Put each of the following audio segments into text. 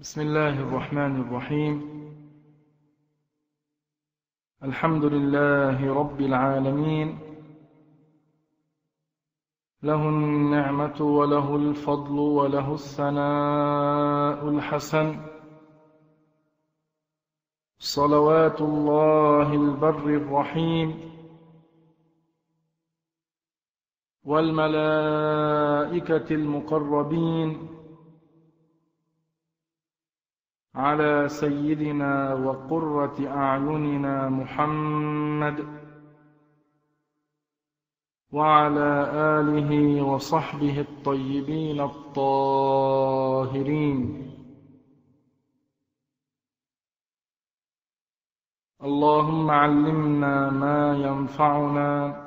بسم الله الرحمن الرحيم. الحمد لله رب العالمين. له النعمة وله الفضل وله الثناء الحسن. صلوات الله البر الرحيم. والملائكة المقربين. على سيدنا وقرة أعيننا محمد وعلى آله وصحبه الطيبين الطاهرين. اللهم علمنا ما ينفعنا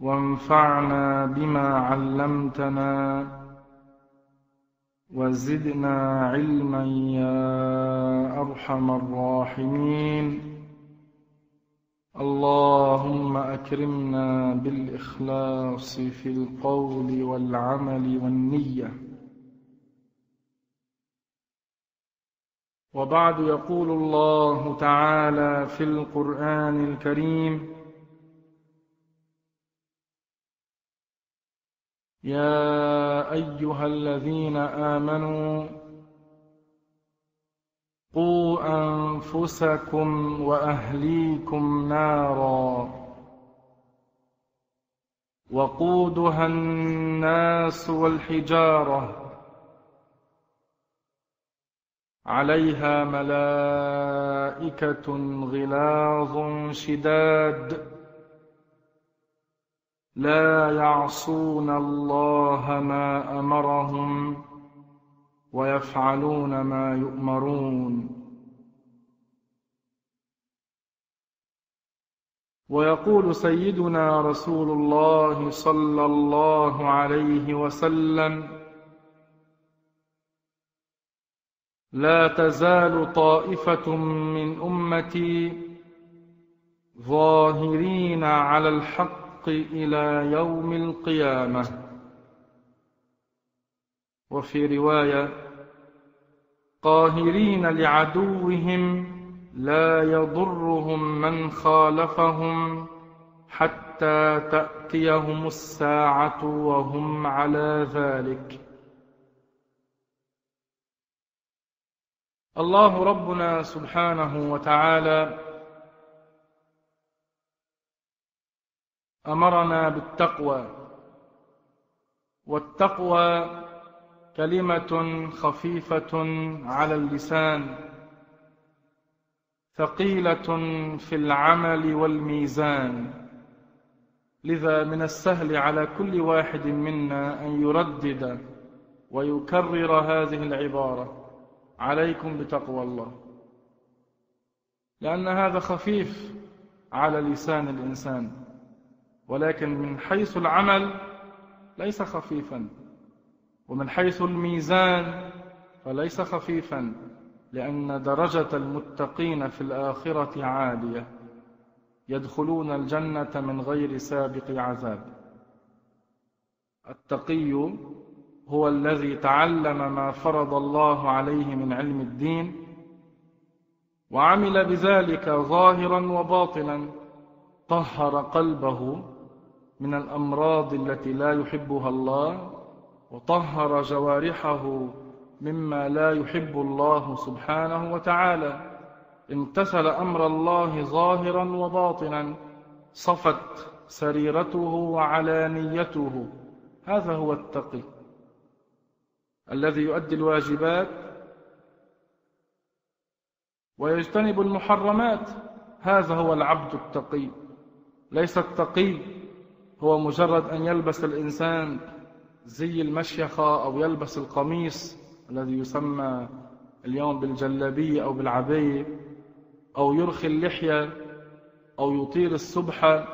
وانفعنا بما علمتنا وزدنا علما يا أرحم الراحمين. اللهم أكرمنا بالإخلاص في القول والعمل والنية. وبعد يقول الله تعالى في القرآن الكريم يا ايها الذين امنوا قوا انفسكم واهليكم نارا وقودها الناس والحجاره عليها ملائكه غلاظ شداد لا يعصون الله ما أمرهم ويفعلون ما يؤمرون ويقول سيدنا رسول الله صلى الله عليه وسلم لا تزال طائفة من أمتي ظاهرين على الحق إلى يوم القيامة. وفي رواية قاهرين لعدوهم لا يضرهم من خالفهم حتى تأتيهم الساعة وهم على ذلك. الله ربنا سبحانه وتعالى أمرنا بالتقوى. والتقوى كلمة خفيفة على اللسان ثقيلة في العمل والميزان. لذا من السهل على كل واحد منا أن يردد ويكرر هذه العبارة. عليكم بتقوى الله. لأن هذا خفيف على لسان الإنسان. ولكن من حيث العمل ليس خفيفا. ومن حيث الميزان فليس خفيفا لأن درجة المتقين في الآخرة عالية. يدخلون الجنة من غير سابق عذاب. التقي هو الذي تعلم ما فرض الله عليه من علم الدين وعمل بذلك ظاهرا وباطنا. طهر قلبه من الأمراض التي لا يحبها الله وطهر جوارحه مما لا يحب الله سبحانه وتعالى. امتثل أمر الله ظاهرا وباطنا صفت سريرته وعلانيته. هذا هو التقي. الذي يؤدي الواجبات ويجتنب المحرمات. هذا هو العبد التقي. ليس التقي هو مجرد أن يلبس الإنسان زي المشيخة أو يلبس القميص الذي يسمى اليوم بالجلابية أو بالعباية أو يرخي اللحية أو يطيل السبحة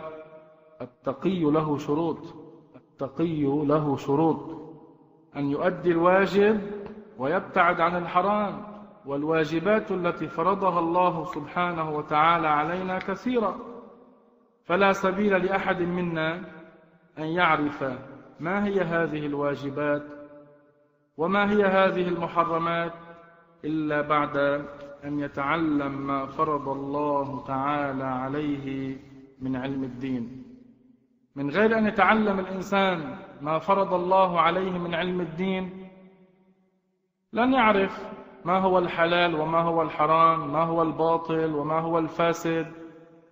التقي له شروط التقي له شروط. أن يؤدي الواجب ويبتعد عن الحرام والواجبات التي فرضها الله سبحانه وتعالى علينا كثيرة. فلا سبيل لأحد منا أن يعرف ما هي هذه الواجبات وما هي هذه المحرمات إلا بعد أن يتعلم ما فرض الله تعالى عليه من علم الدين. من غير أن يتعلم الإنسان ما فرض الله عليه من علم الدين لن يعرف ما هو الحلال وما هو الحرام ما هو الباطل وما هو الفاسد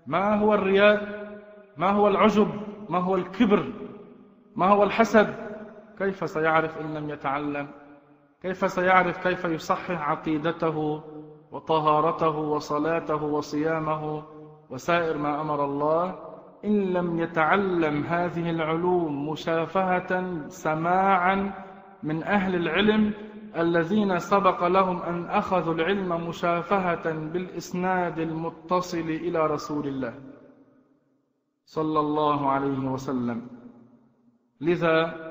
ما هو الرياء ما هو العجب. ما هو الكبر؟ ما هو الحسد؟ كيف سيعرف إن لم يتعلم؟ كيف سيعرف كيف يصحح عقيدته وطهارته وصلاته وصيامه وسائر ما أمر الله؟ إن لم يتعلم هذه العلوم مشافهة سماعا من أهل العلم الذين سبق لهم أن أخذوا العلم مشافهة بالإسناد المتصل إلى رسول الله. صلى الله عليه وسلم. لذا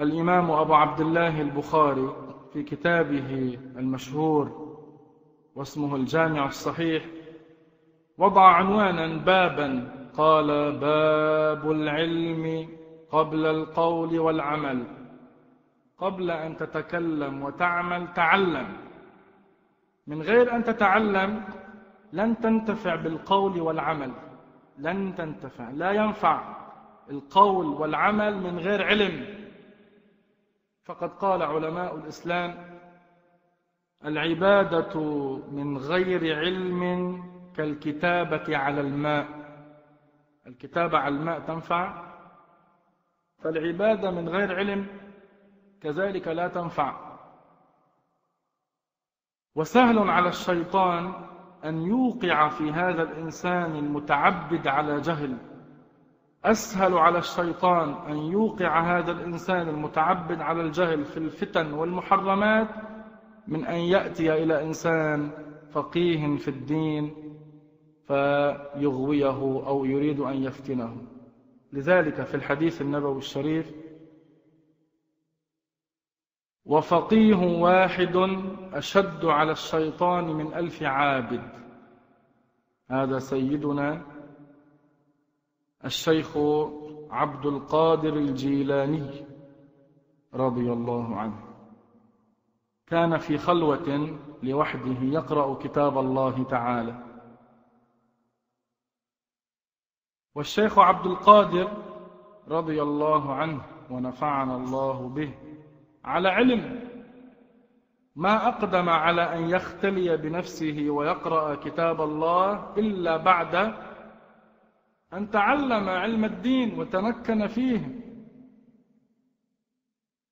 الإمام أبو عبد الله البخاري في كتابه المشهور واسمه الجامع الصحيح وضع عنوانا بابا قال باب العلم قبل القول والعمل قبل أن تتكلم وتعمل تعلم. من غير أن تتعلم لن تنتفع بالقول والعمل. لن تنتفع. لا ينفع القول والعمل من غير علم. فقد قال علماء الإسلام العبادة من غير علم كالكتابة على الماء. الكتابة على الماء تنفع؟ فالعبادة من غير علم كذلك لا تنفع. وسهل على الشيطان أن يوقع في هذا الإنسان المتعبد على جهل. أسهل على الشيطان أن يوقع هذا الإنسان المتعبد على الجهل في الفتن والمحرمات من أن يأتي إلى إنسان فقيه في الدين فيغويه أو يريد أن يفتنه. لذلك في الحديث النبوي الشريف وفقيه واحد أشد على الشيطان من ألف عابد. هذا سيدنا الشيخ عبد القادر الجيلاني رضي الله عنه. كان في خلوة لوحده يقرأ كتاب الله تعالى. والشيخ عبد القادر رضي الله عنه ونفعنا الله به على علم. ما أقدم على أن يختلي بنفسه ويقرأ كتاب الله إلا بعد أن تعلم علم الدين وتمكن فيه.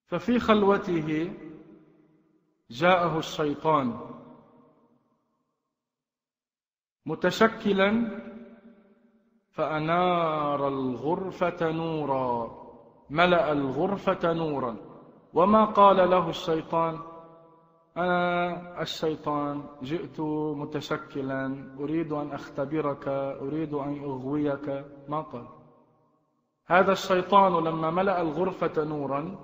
ففي خلوته جاءه الشيطان متشكلا فأنار الغرفة نورا ملأ الغرفة نورا. وما قال له الشيطان؟ أنا الشيطان جئت متشكلا أريد أن أختبرك أريد أن أغويك. ما قال؟ هذا الشيطان لما ملأ الغرفة نورا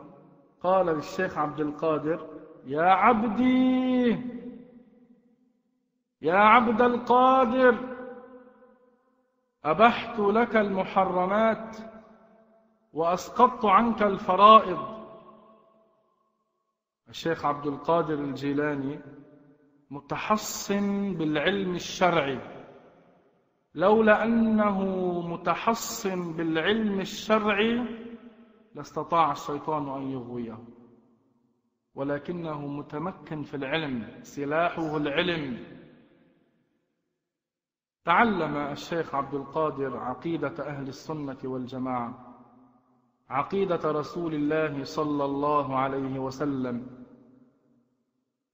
قال للشيخ عبد القادر يا عبدي يا عبد القادر أبحت لك المحرمات وأسقطت عنك الفرائض. الشيخ عبد القادر الجيلاني متحصن بالعلم الشرعي لولا أنه متحصن بالعلم الشرعي لاستطاع الشيطان أن يغويه ولكنه متمكن في العلم سلاحه العلم. تعلم الشيخ عبد القادر عقيدة أهل السنة والجماعة عقيدة رسول الله صلى الله عليه وسلم.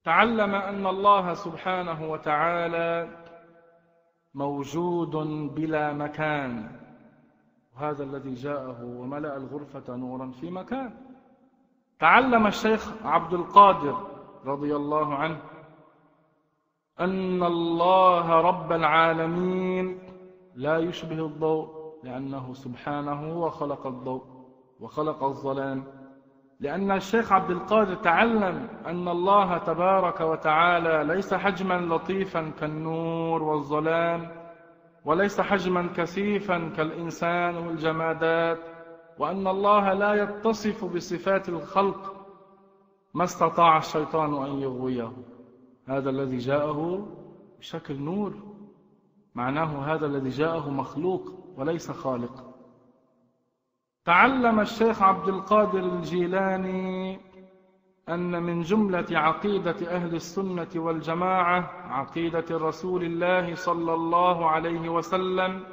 تعلم أن الله سبحانه وتعالى موجود بلا مكان. وهذا الذي جاءه وملأ الغرفة نورا في مكان. تعلم الشيخ عبد القادر رضي الله عنه أن الله رب العالمين لا يشبه الضوء لأنه سبحانه وخلق الضوء وخلق الظلام. لأن الشيخ عبد القادر تعلم أن الله تبارك وتعالى ليس حجما لطيفا كالنور والظلام وليس حجما كثيفا كالإنسان والجمادات وأن الله لا يتصف بصفات الخلق ما استطاع الشيطان أن يغويه. هذا الذي جاءه بشكل نور معناه هذا الذي جاءه مخلوق وليس خالق. تعلم الشيخ عبد القادر الجيلاني أن من جملة عقيدة أهل السنة والجماعة عقيدة رسول الله صلى الله عليه وسلم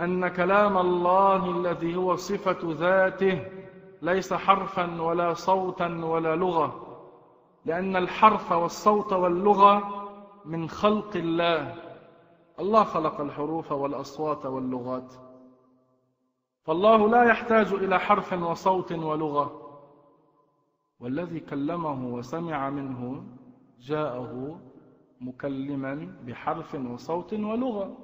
أن كلام الله الذي هو صفة ذاته ليس حرفا ولا صوتا ولا لغة لأن الحرف والصوت واللغة من خلق الله. الله خلق الحروف والأصوات واللغات. فالله لا يحتاج إلى حرف وصوت ولغة. والذي كلمه وسمع منه جاءه مكلما بحرف وصوت ولغة.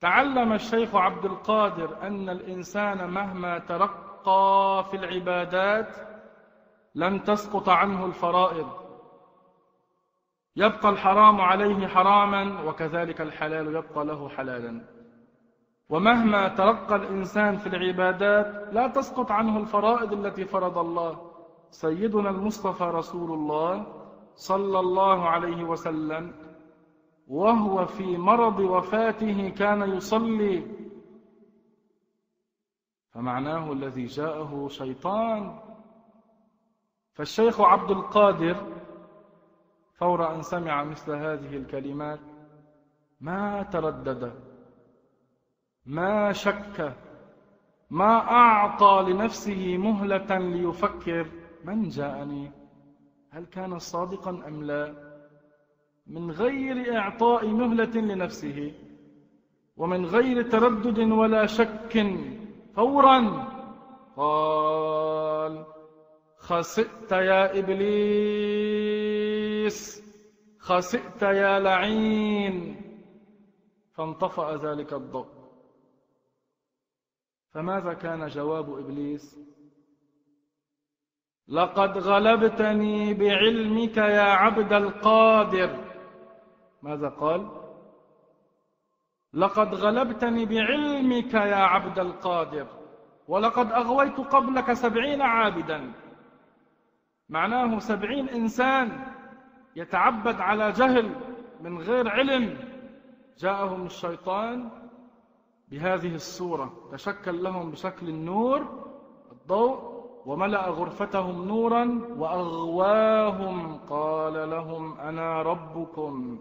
تعلم الشيخ عبد القادر أن الإنسان مهما ترقى في العبادات لن تسقط عنه الفرائض. يبقى الحرام عليه حراما وكذلك الحلال يبقى له حلالا. ومهما ترقى الإنسان في العبادات لا تسقط عنه الفرائض التي فرض الله. سيدنا المصطفى رسول الله صلى الله عليه وسلم وهو في مرض وفاته كان يصلي. فمعناه الذي جاءه شيطان. فالشيخ عبد القادر فور أن سمع مثل هذه الكلمات ما تردد. ما شك ما أعطى لنفسه مهلة ليفكر من جاءني؟ هل كان صادقا أم لا؟ من غير إعطاء مهلة لنفسه ومن غير تردد ولا شك فورا قال خسئت يا إبليس خسئت يا لعين. فانطفأ ذلك الضوء. فماذا كان جواب إبليس؟ لقد غلبتني بعلمك يا عبد القادر. ماذا قال؟ لقد غلبتني بعلمك يا عبد القادر ولقد أغويت قبلك سبعين عابدا. معناه سبعين إنسان يتعبد على جهل من غير علم. جاءهم الشيطان بهذه الصورة تشكل لهم بشكل النور الضوء وملأ غرفتهم نورا وأغواهم قال لهم أنا ربكم.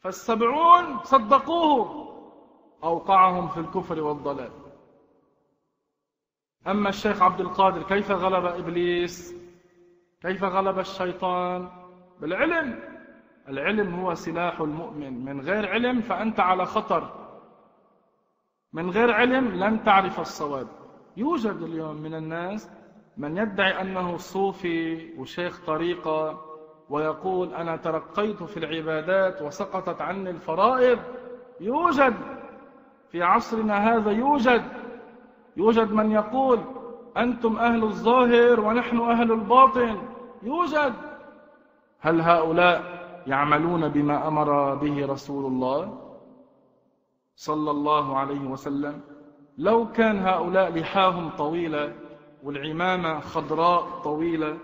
فالسبعون صدقوه أوقعهم في الكفر والضلال. أما الشيخ عبد القادر كيف غلب إبليس؟ كيف غلب الشيطان؟ بالعلم العلم هو سلاح المؤمن. من غير علم فأنت على خطر. من غير علم لن تعرف الصواب. يوجد اليوم من الناس من يدعي أنه صوفي وشيخ طريقة ويقول أنا ترقيت في العبادات وسقطت عني الفرائض. يوجد في عصرنا هذا يوجد. يوجد من يقول أنتم أهل الظاهر ونحن أهل الباطن. يوجد. هل هؤلاء يعملون بما أمر به رسول الله؟ صلى الله عليه وسلم لو كان هؤلاء لحاهم طويلة والعمامة خضراء طويلة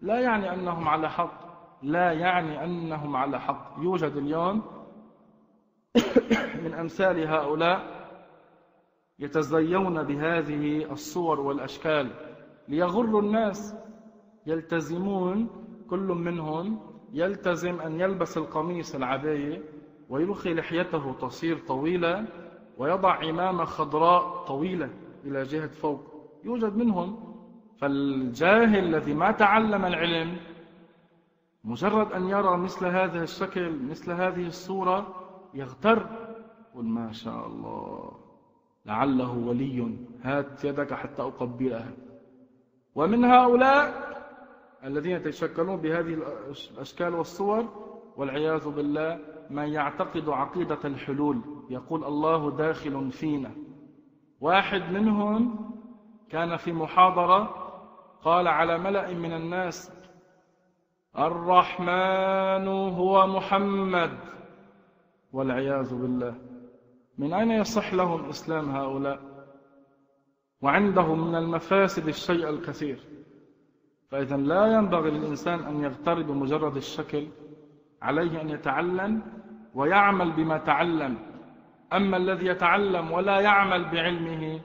لا يعني أنهم على حق لا يعني أنهم على حق. يوجد اليوم من أمثال هؤلاء يتزيون بهذه الصور والأشكال ليغروا الناس يلتزمون كل منهم يلتزم أن يلبس القميص العباية ويلخي لحيته تصير طويلة ويضع عمامة خضراء طويلة إلى جهة فوق. يوجد منهم. فالجاهل الذي ما تعلم العلم مجرد أن يرى مثل هذا الشكل مثل هذه الصورة يغتر. قل ما شاء الله لعله ولي. هات يدك حتى أقبلها. ومن هؤلاء الذين يتشكلون بهذه الأشكال والصور والعياذ بالله من يعتقد عقيدة الحلول. يقول الله داخل فينا. واحد منهم كان في محاضرة قال على ملأ من الناس الرحمن هو محمد. والعياذ بالله. من أين يصح لهم إسلام هؤلاء؟ وعندهم من المفاسد الشيء الكثير. فإذا لا ينبغي للإنسان أن يغتر بمجرد الشكل عليه أن يتعلم ويعمل بما تعلم. أما الذي يتعلم ولا يعمل بعلمه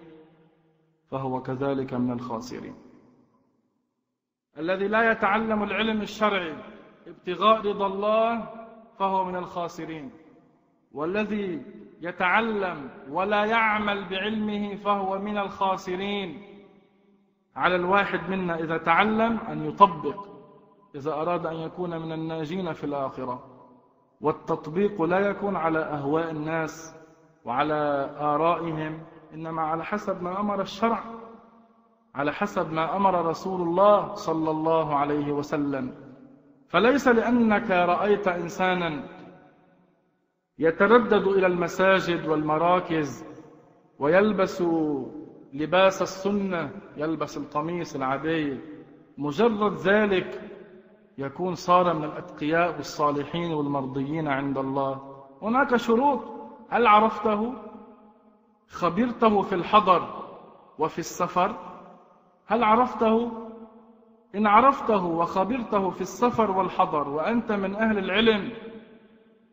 فهو كذلك من الخاسرين. الذي لا يتعلم العلم الشرعي ابتغاء رضا الله فهو من الخاسرين. والذي يتعلم ولا يعمل بعلمه فهو من الخاسرين. على الواحد منا إذا تعلم أن يطبق إذا أراد أن يكون من الناجين في الآخرة. والتطبيق لا يكون على أهواء الناس وعلى آرائهم إنما على حسب ما أمر الشرع على حسب ما أمر رسول الله صلى الله عليه وسلم. فليس لأنك رأيت إنسانا يتردد إلى المساجد والمراكز ويلبس لباس السنة يلبس القميص العادي مجرد ذلك يكون صار من الأتقياء والصالحين والمرضيين عند الله. هناك شروط. هل عرفته؟ خبرته في الحضر وفي السفر. هل عرفته؟ إن عرفته وخبرته في السفر والحضر وأنت من أهل العلم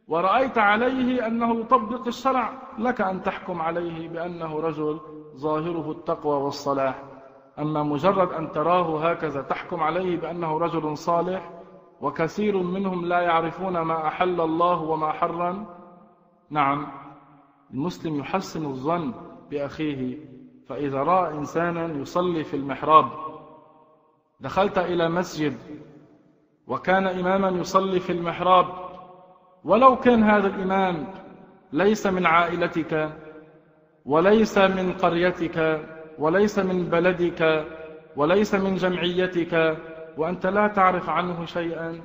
ورأيت عليه أنه يطبق الشرع لك أن تحكم عليه بأنه رجل ظاهره التقوى والصلاح. أما مجرد أن تراه هكذا تحكم عليه بأنه رجل صالح وكثير منهم لا يعرفون ما أحل الله وما حرم. نعم المسلم يحسن الظن بأخيه فإذا رأى إنسانا يصلي في المحراب. دخلت إلى مسجد وكان إماما يصلي في المحراب. ولو كان هذا الإمام ليس من عائلتك وليس من قريتك وليس من بلدك وليس من جمعيتك وأنت لا تعرف عنه شيئا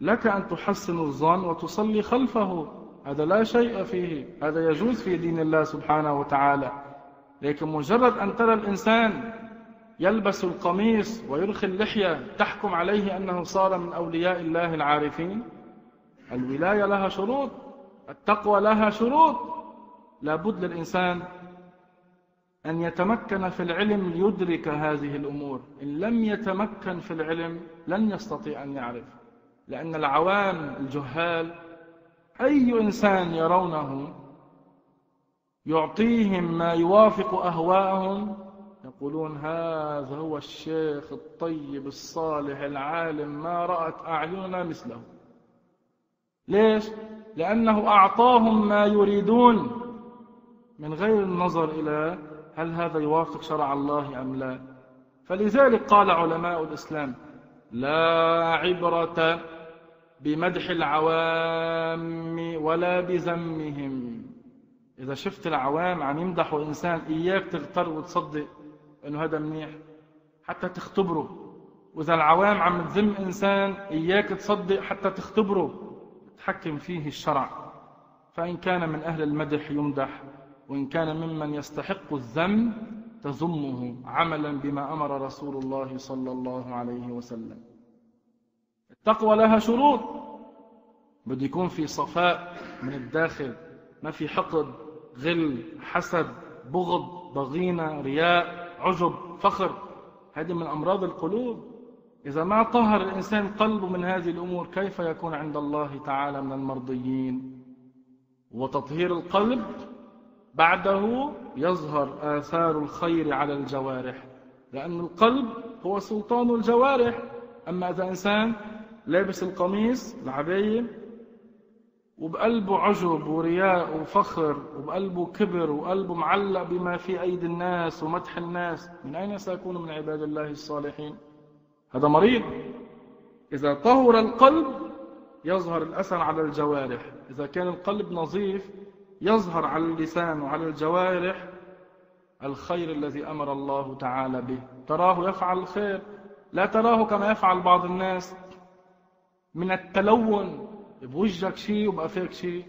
لك أن تحسن الظن وتصلي خلفه. هذا لا شيء فيه هذا يجوز في دين الله سبحانه وتعالى. لكن مجرد أن ترى الإنسان يلبس القميص ويرخي اللحية تحكم عليه أنه صار من أولياء الله العارفين الولاية لها شروط التقوى لها شروط. لابد للإنسان أن يتمكن في العلم ليدرك هذه الأمور. إن لم يتمكن في العلم لن يستطيع أن يعرف. لأن العوام الجهال أي إنسان يرونه يعطيهم ما يوافق أهواءهم يقولون هذا هو الشيخ الطيب الصالح العالم ما رأت أعيننا مثله. ليش؟ لأنه أعطاهم ما يريدون من غير النظر إلى هل هذا يوافق شرع الله أم لا؟ فلذلك قال علماء الإسلام لا عبرة بمدح العوام ولا بذمهم. إذا شفت العوام عم يمدحوا إنسان إياك تغتر وتصدق إنه هذا منيح حتى تختبره. وإذا العوام عم تذم إنسان إياك تصدق حتى تختبره. تحكم فيه الشرع. فإن كان من أهل المدح يمدح. وإن كان ممن يستحق الذم تذمه عملا بما أمر رسول الله صلى الله عليه وسلم. التقوى لها شروط. بده يكون في صفاء من الداخل. ما في حقد غل حسد بغض ضغينة رياء عجب فخر. هذه من أمراض القلوب. إذا ما طهر الإنسان قلبه من هذه الأمور كيف يكون عند الله تعالى من المرضيين؟ وتطهير القلب بعده يظهر آثار الخير على الجوارح لأن القلب هو سلطان الجوارح. أما إذا إنسان لابس القميص العباية وبقلبه عجب ورياء وفخر وبقلبه كبر وقلبه معلق بما في أيدي الناس ومدح الناس من أين سيكون من عباد الله الصالحين؟ هذا مريض. إذا طهر القلب يظهر الأثر على الجوارح. إذا كان القلب نظيف يظهر على اللسان وعلى الجوارح الخير الذي أمر الله تعالى به. تراه يفعل الخير لا تراه كما يفعل بعض الناس. من التلون بوجهك شيء وبقى فيك شيء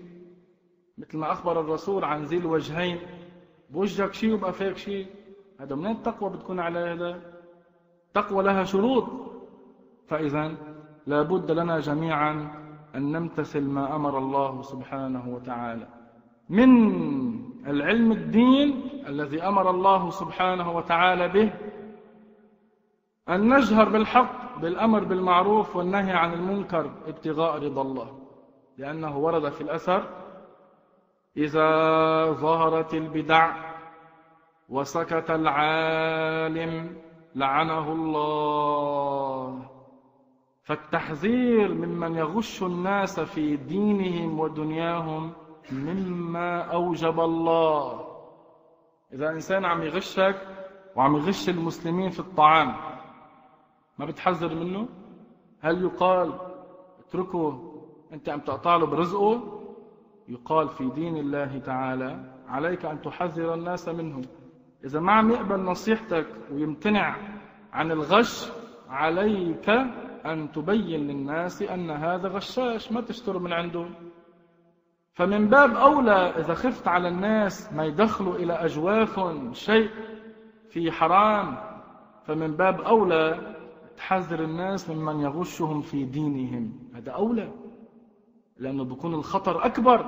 مثل ما أخبر الرسول عن ذي الوجهين بوجهك شيء وبقى فيك شيء هذا من التقوى بتكون على هذا؟ تقوى لها شروط. فإذا لا بد لنا جميعا أن نمتثل ما أمر الله سبحانه وتعالى. من العلم الدين الذي أمر الله سبحانه وتعالى به أن نجهر بالحق بالأمر بالمعروف والنهي عن المنكر ابتغاء رضا الله لأنه ورد في الأثر إذا ظهرت البدع وسكت العالم لعنه الله فالتحذير ممن يغش الناس في دينهم ودنياهم مما أوجب الله. إذا إنسان عم يغشك وعم يغش المسلمين في الطعام ما بتحذر منه؟ هل يقال اتركه أنت عم تقطع له برزقه؟ يقال في دين الله تعالى عليك أن تحذر الناس منه. إذا ما عم يقبل نصيحتك ويمتنع عن الغش عليك أن تبين للناس أن هذا غشاش ما تشتروا من عنده. فمن باب أولى إذا خفت على الناس ما يدخلوا إلى أجوافهم شيء في حرام فمن باب أولى تحذر الناس ممن يغشهم في دينهم. هذا أولى لأنه بيكون الخطر أكبر.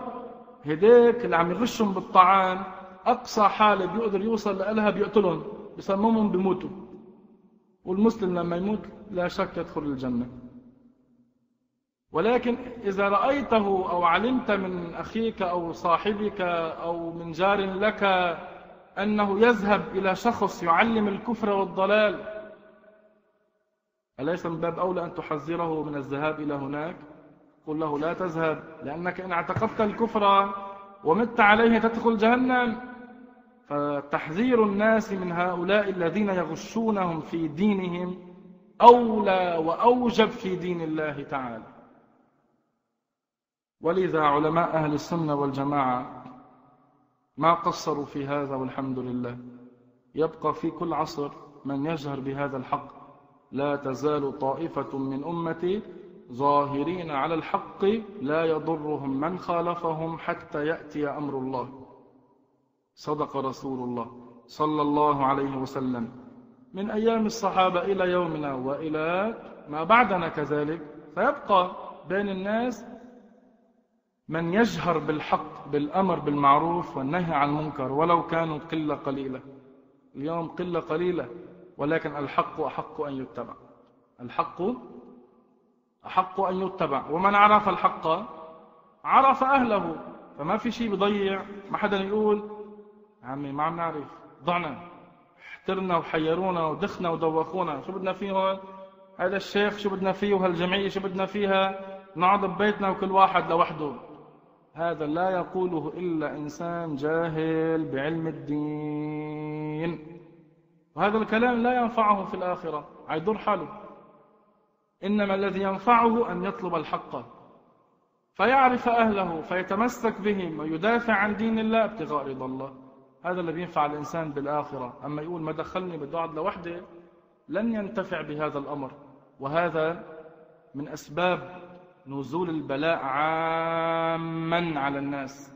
هديك اللي عم يغشهم بالطعام أقصى حالة بيقدر يوصل لها بيقتلهم بسممهم بيموتوا والمسلم لما يموت لا شك يدخل الجنة. ولكن إذا رأيته أو علمت من أخيك أو صاحبك أو من جار لك أنه يذهب إلى شخص يعلم الكفر والضلال أليس من باب أولى أن تحذره من الذهاب إلى هناك؟ قل له لا تذهب لأنك إن اعتقدت الكفر ومت عليه تدخل جهنم. فتحذير الناس من هؤلاء الذين يغشونهم في دينهم أولى وأوجب في دين الله تعالى. ولذا علماء أهل السنة والجماعة ما قصروا في هذا والحمد لله. يبقى في كل عصر من يجهر بهذا الحق. لا تزال طائفة من أمتي ظاهرين على الحق لا يضرهم من خالفهم حتى يأتي أمر الله. صدق رسول الله صلى الله عليه وسلم. من أيام الصحابة إلى يومنا وإلى ما بعدنا كذلك فيبقى بين الناس من يجهر بالحق بالأمر بالمعروف والنهي عن المنكر ولو كانوا قلة قليلة. اليوم قلة قليلة ولكن الحق أحق أن يتبع. الحق أحق أن يتبع. ومن عرف الحق عرف أهله. فما في شيء بضيع. ما حدا يقول عمي ما عم نعرف. ضعنا. احترنا وحيرونا ودخنا ودوخونا. شو بدنا فيه هذا الشيخ شو بدنا فيه؟ وهالجمعية شو بدنا فيها؟ نقعد ببيتنا وكل واحد لوحده. هذا لا يقوله إلا إنسان جاهل بعلم الدين. وهذا الكلام لا ينفعه في الآخرة. عيدور حاله. إنما الذي ينفعه أن يطلب الحق. فيعرف أهله فيتمسك بهم ويدافع عن دين الله ابتغاء رضا الله. هذا الذي ينفع الإنسان بالآخرة. أما يقول ما دخلني بدي أقعد لوحدي لن ينتفع بهذا الأمر. وهذا من أسباب نزول البلاء عاما على الناس.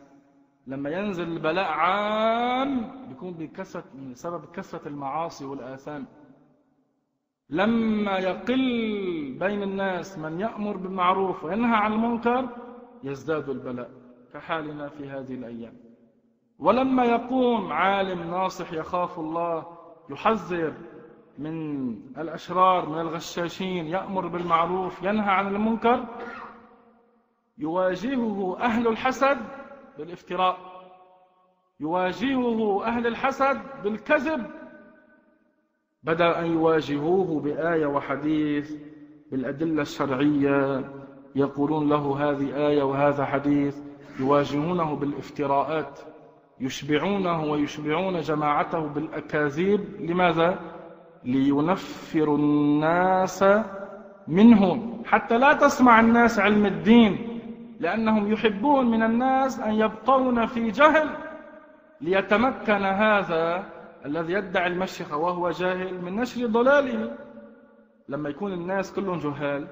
لما ينزل البلاء عام بيكون بكثرة بسبب كثرة المعاصي والآثام. لما يقل بين الناس من يأمر بالمعروف وينهى عن المنكر يزداد البلاء كحالنا في هذه الأيام. ولما يقوم عالم ناصح يخاف الله يحذر من الأشرار من الغشاشين يأمر بالمعروف ينهى عن المنكر يواجهه أهل الحسد بالافتراء. يواجهه أهل الحسد بالكذب. بدل أن يواجهوه بآية وحديث بالأدلة الشرعية. يقولون له هذه آية وهذا حديث. يواجهونه بالافتراءات. يشبعونه ويشبعون جماعته بالأكاذيب. لماذا؟ لينفروا الناس منهم. حتى لا تسمع الناس علم الدين. لأنهم يحبون من الناس أن يبقون في جهل ليتمكن هذا الذي يدعي المشيخة وهو جاهل من نشر ضلاله. لما يكون الناس كلهم جهال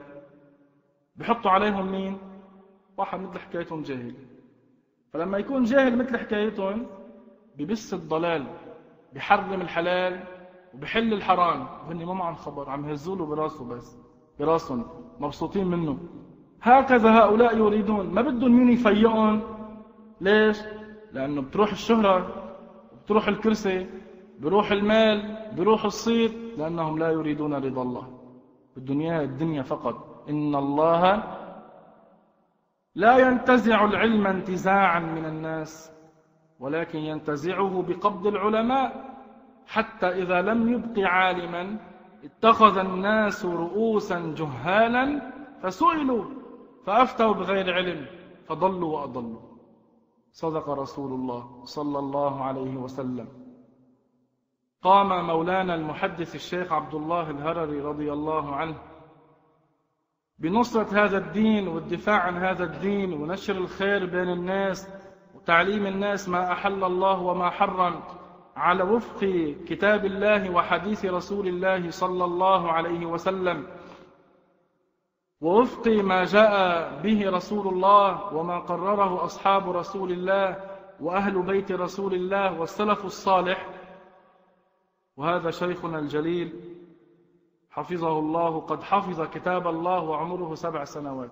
بحطوا عليهم مين؟ واحد مثل حكايتهم جاهل. فلما يكون جاهل مثل حكايتهم ببث الضلال بحرم الحلال وبحل الحرام. وهن ما معهم خبر عم يهزوا براسه بس براسهم مبسوطين منه. هكذا هؤلاء يريدون. ما بدهم مين يفيقهم ليش؟ لأنه بتروح الشهرة بتروح الكرسي بروح المال بروح الصيت لأنهم لا يريدون رضا الله. الدنيا الدنيا فقط. إن الله لا ينتزع العلم انتزاعا من الناس ولكن ينتزعه بقبض العلماء. حتى إذا لم يبق عالما اتخذ الناس رؤوسا جهالا فسئلوا. فأفتوا بغير علم فضلوا وأضلوا. صدق رسول الله صلى الله عليه وسلم. قام مولانا المحدث الشيخ عبد الله الهرري رضي الله عنه بنصرة هذا الدين والدفاع عن هذا الدين ونشر الخير بين الناس وتعليم الناس ما أحل الله وما حرم على وفق كتاب الله وحديث رسول الله صلى الله عليه وسلم. ووفق ما جاء به رسول الله وما قرره أصحاب رسول الله وأهل بيت رسول الله والسلف الصالح. وهذا شيخنا الجليل حفظه الله قد حفظ كتاب الله وعمره سبع سنوات.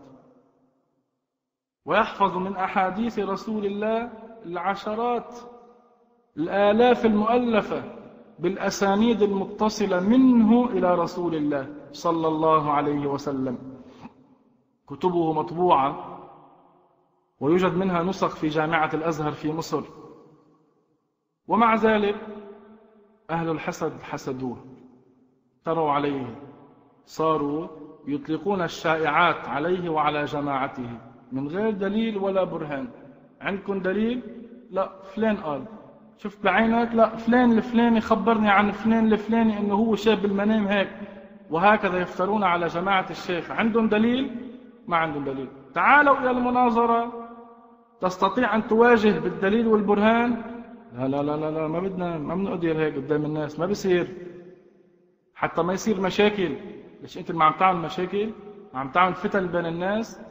ويحفظ من أحاديث رسول الله العشرات الآلاف المؤلفة بالأسانيد المتصلة منه إلى رسول الله صلى الله عليه وسلم. كتبه مطبوعة ويوجد منها نسخ في جامعة الأزهر في مصر. ومع ذلك أهل الحسد حسدوه. تروا عليه. صاروا يطلقون الشائعات عليه وعلى جماعته. من غير دليل ولا برهان. عندكم دليل؟ لا فلان قال. شفت بعينك؟ لا فلان الفلاني خبرني عن فلان الفلاني إنه هو شاب بالمنام هيك. وهكذا يفترون على جماعة الشيخ. عندهم دليل؟ ما عندهم دليل. تعالوا إلى المناظرة. تستطيع أن تواجه بالدليل والبرهان؟ لا لا لا لا, لا ما بدنا ما بنقدر هيك قدام الناس ما بصير حتى ما يصير مشاكل. ليش أنت ما عم تعمل مشاكل؟ عم تعمل فتن بين الناس.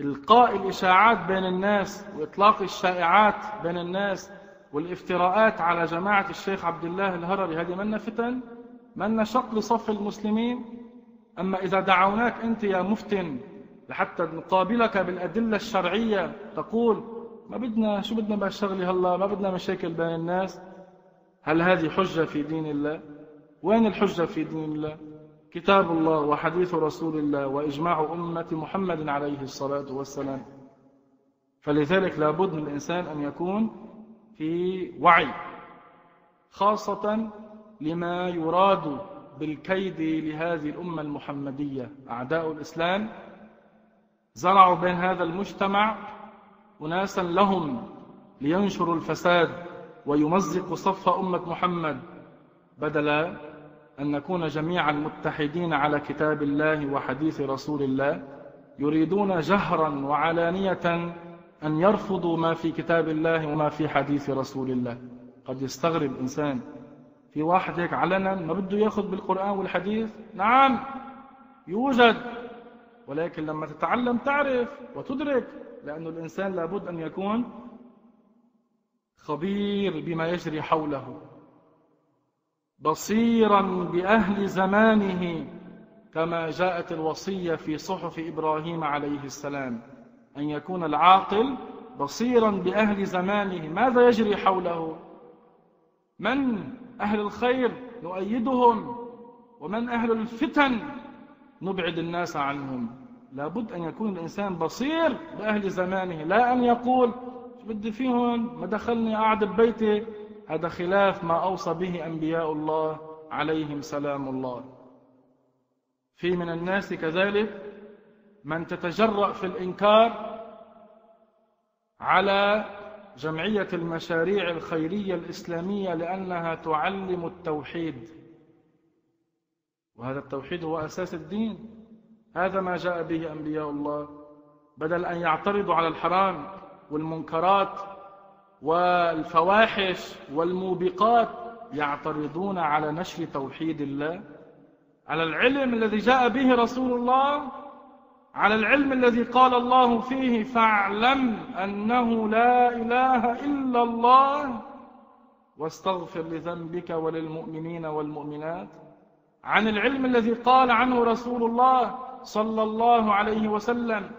إلقاء الإشاعات بين الناس وإطلاق الشائعات بين الناس والافتراءات على جماعة الشيخ عبد الله الهرري هذه منا فتن؟ منا شق لصف المسلمين؟ أما إذا دعوناك أنت يا مفتن لحتى نقابلك بالأدلة الشرعية تقول ما بدنا شو بدنا بهالشغلة هلا؟ ما بدنا مشاكل بين الناس. هل هذه حجة في دين الله؟ وين الحجة في دين الله؟ كتاب الله وحديث رسول الله وإجماع أمة محمد عليه الصلاة والسلام. فلذلك لابد من الإنسان أن يكون في وعي خاصة لما يراد بالكيد لهذه الأمة المحمدية. أعداء الإسلام زرعوا بين هذا المجتمع أناسا لهم لينشروا الفساد ويمزقوا صف أمة محمد بدل أن نكون جميعا متحدين على كتاب الله وحديث رسول الله يريدون جهرا وعلانية أن يرفضوا ما في كتاب الله وما في حديث رسول الله. قد يستغرب إنسان في واحد هيك علنا ما بده ياخذ بالقرآن والحديث؟ نعم. يوجد. ولكن لما تتعلم تعرف وتدرك لأن الإنسان لابد أن يكون خبير بما يجري حوله. بصيرا بأهل زمانه كما جاءت الوصية في صحف إبراهيم عليه السلام. أن يكون العاقل بصيرا بأهل زمانه. ماذا يجري حوله؟ من؟ أهل الخير نؤيدهم ومن أهل الفتن نبعد الناس عنهم. لابد أن يكون الإنسان بصير بأهل زمانه لا أن يقول بدي فيهم ما دخلني قاعد ببيتي. هذا خلاف ما أوصى به أنبياء الله عليهم سلام الله. في من الناس كذلك من تتجرأ في الإنكار على جمعية المشاريع الخيرية الإسلامية لأنها تعلم التوحيد. وهذا التوحيد هو أساس الدين. هذا ما جاء به أنبياء الله. بدل أن يعترضوا على الحرام والمنكرات والفواحش والموبقات يعترضون على نشر توحيد الله. على العلم الذي جاء به رسول الله على العلم الذي قال الله فيه فاعلم أنه لا إله إلا الله واستغفر لذنبك وللمؤمنين والمؤمنات. عن العلم الذي قال عنه رسول الله صلى الله عليه وسلم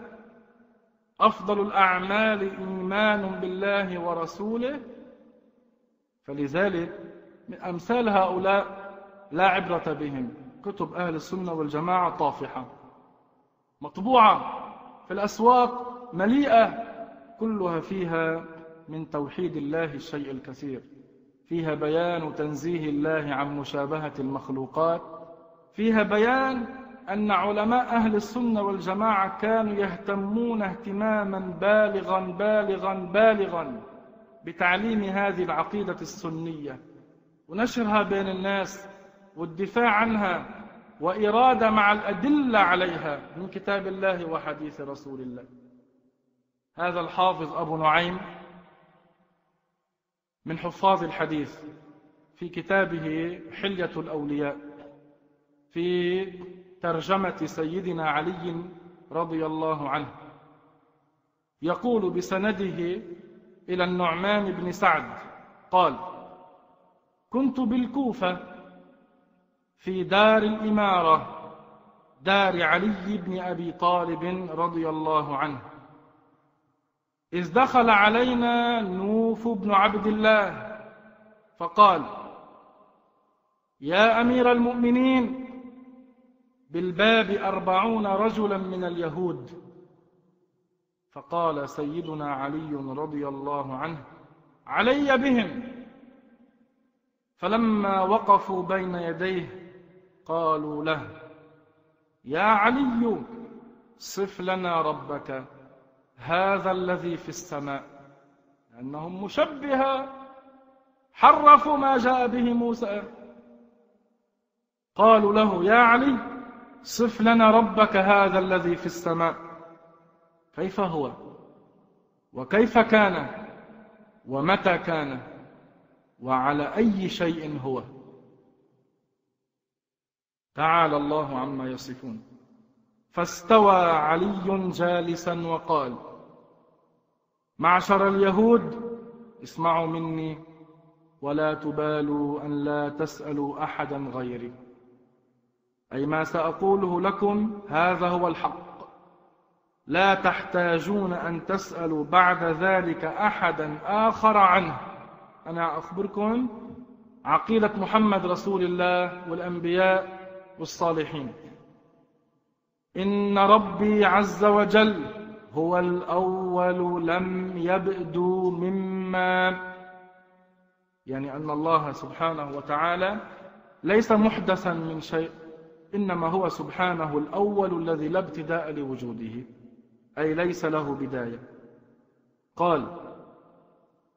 أفضل الأعمال إيمان بالله ورسوله. فلذلك من أمثال هؤلاء لا عبرة بهم كتب أهل السنة والجماعة طافحة. مطبوعة في الأسواق مليئة كلها فيها من توحيد الله الشيء الكثير. فيها بيان تنزيه الله عن مشابهة المخلوقات. فيها بيان أن علماء أهل السنة والجماعة كانوا يهتمون اهتماما بالغا بالغا بالغا بتعليم هذه العقيدة السنية. ونشرها بين الناس والدفاع عنها وإرادة مع الأدلة عليها من كتاب الله وحديث رسول الله. هذا الحافظ أبو نعيم من حفاظ الحديث في كتابه حلية الأولياء في ترجمة سيدنا علي رضي الله عنه. يقول بسنده إلى النعمان بن سعد قال كنت بالكوفة في دار الإمارة دار علي بن أبي طالب رضي الله عنه. إذ دخل علينا نوف بن عبد الله فقال يا أمير المؤمنين بالباب أربعون رجلا من اليهود. فقال سيدنا علي رضي الله عنه علي بهم. فلما وقفوا بين يديه قالوا له يا علي صف لنا ربك هذا الذي في السماء. لأنهم مشبهة حرفوا ما جاء به موسى. قالوا له يا علي صف لنا ربك هذا الذي في السماء. كيف هو؟ وكيف كان؟ ومتى كان؟ وعلى أي شيء هو؟ تعالى الله عما يصفون. فاستوى علي جالسا وقال معشر اليهود اسمعوا مني ولا تبالوا أن لا تسألوا أحدا غيري. أي ما سأقوله لكم هذا هو الحق. لا تحتاجون أن تسألوا بعد ذلك أحدا آخر عنه. أنا أخبركم عقيدة محمد رسول الله والأنبياء والصالحين. إن ربي عز وجل هو الأول لم يبدو مما يعني أن الله سبحانه وتعالى ليس محدثا من شيء إنما هو سبحانه الأول الذي لا ابتداء لوجوده أي ليس له بداية. قال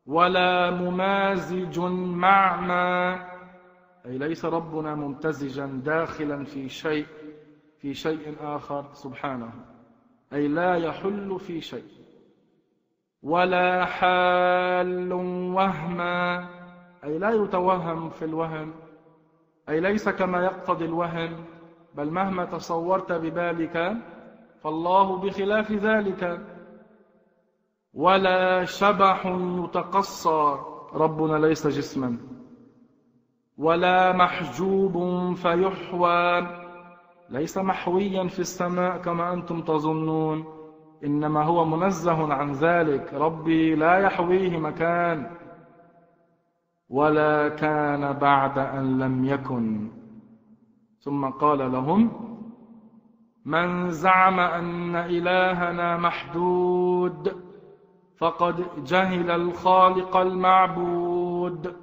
ولا ممازج مع ما أي ليس ربنا ممتزجا داخلا في شيء في شيء آخر سبحانه. أي لا يحل في شيء. ولا حال وهما. أي لا يتوهم في الوهم أي ليس كما يقتضي الوهم بل مهما تصورت ببالك فالله بخلاف ذلك. ولا شبح يتقصى. ربنا ليس جسما. ولا محجوب فيحوى. ليس محويا في السماء كما أنتم تظنون. إنما هو منزه عن ذلك. ربي لا يحويه مكان. ولا كان بعد أن لم يكن. ثم قال لهم من زعم أن إلهنا محدود فقد جهل الخالق المعبود.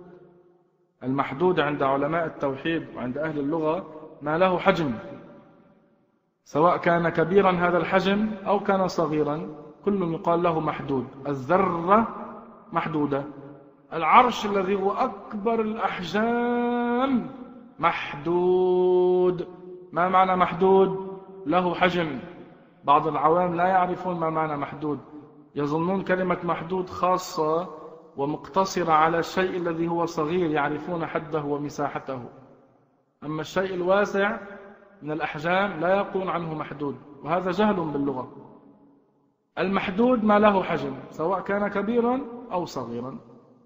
المحدود عند علماء التوحيد وعند أهل اللغة ما له حجم. سواء كان كبيرا هذا الحجم أو كان صغيرا كل يقال له محدود. الذرة محدودة. العرش الذي هو أكبر الأحجام محدود. ما معنى محدود؟ له حجم. بعض العوام لا يعرفون ما معنى محدود. يظنون كلمة محدود خاصة ومقتصرة على الشيء الذي هو صغير يعرفون حده ومساحته. أما الشيء الواسع من الأحجام لا يقول عنه محدود وهذا جهل باللغة. المحدود ما له حجم سواء كان كبيرا أو صغيرا.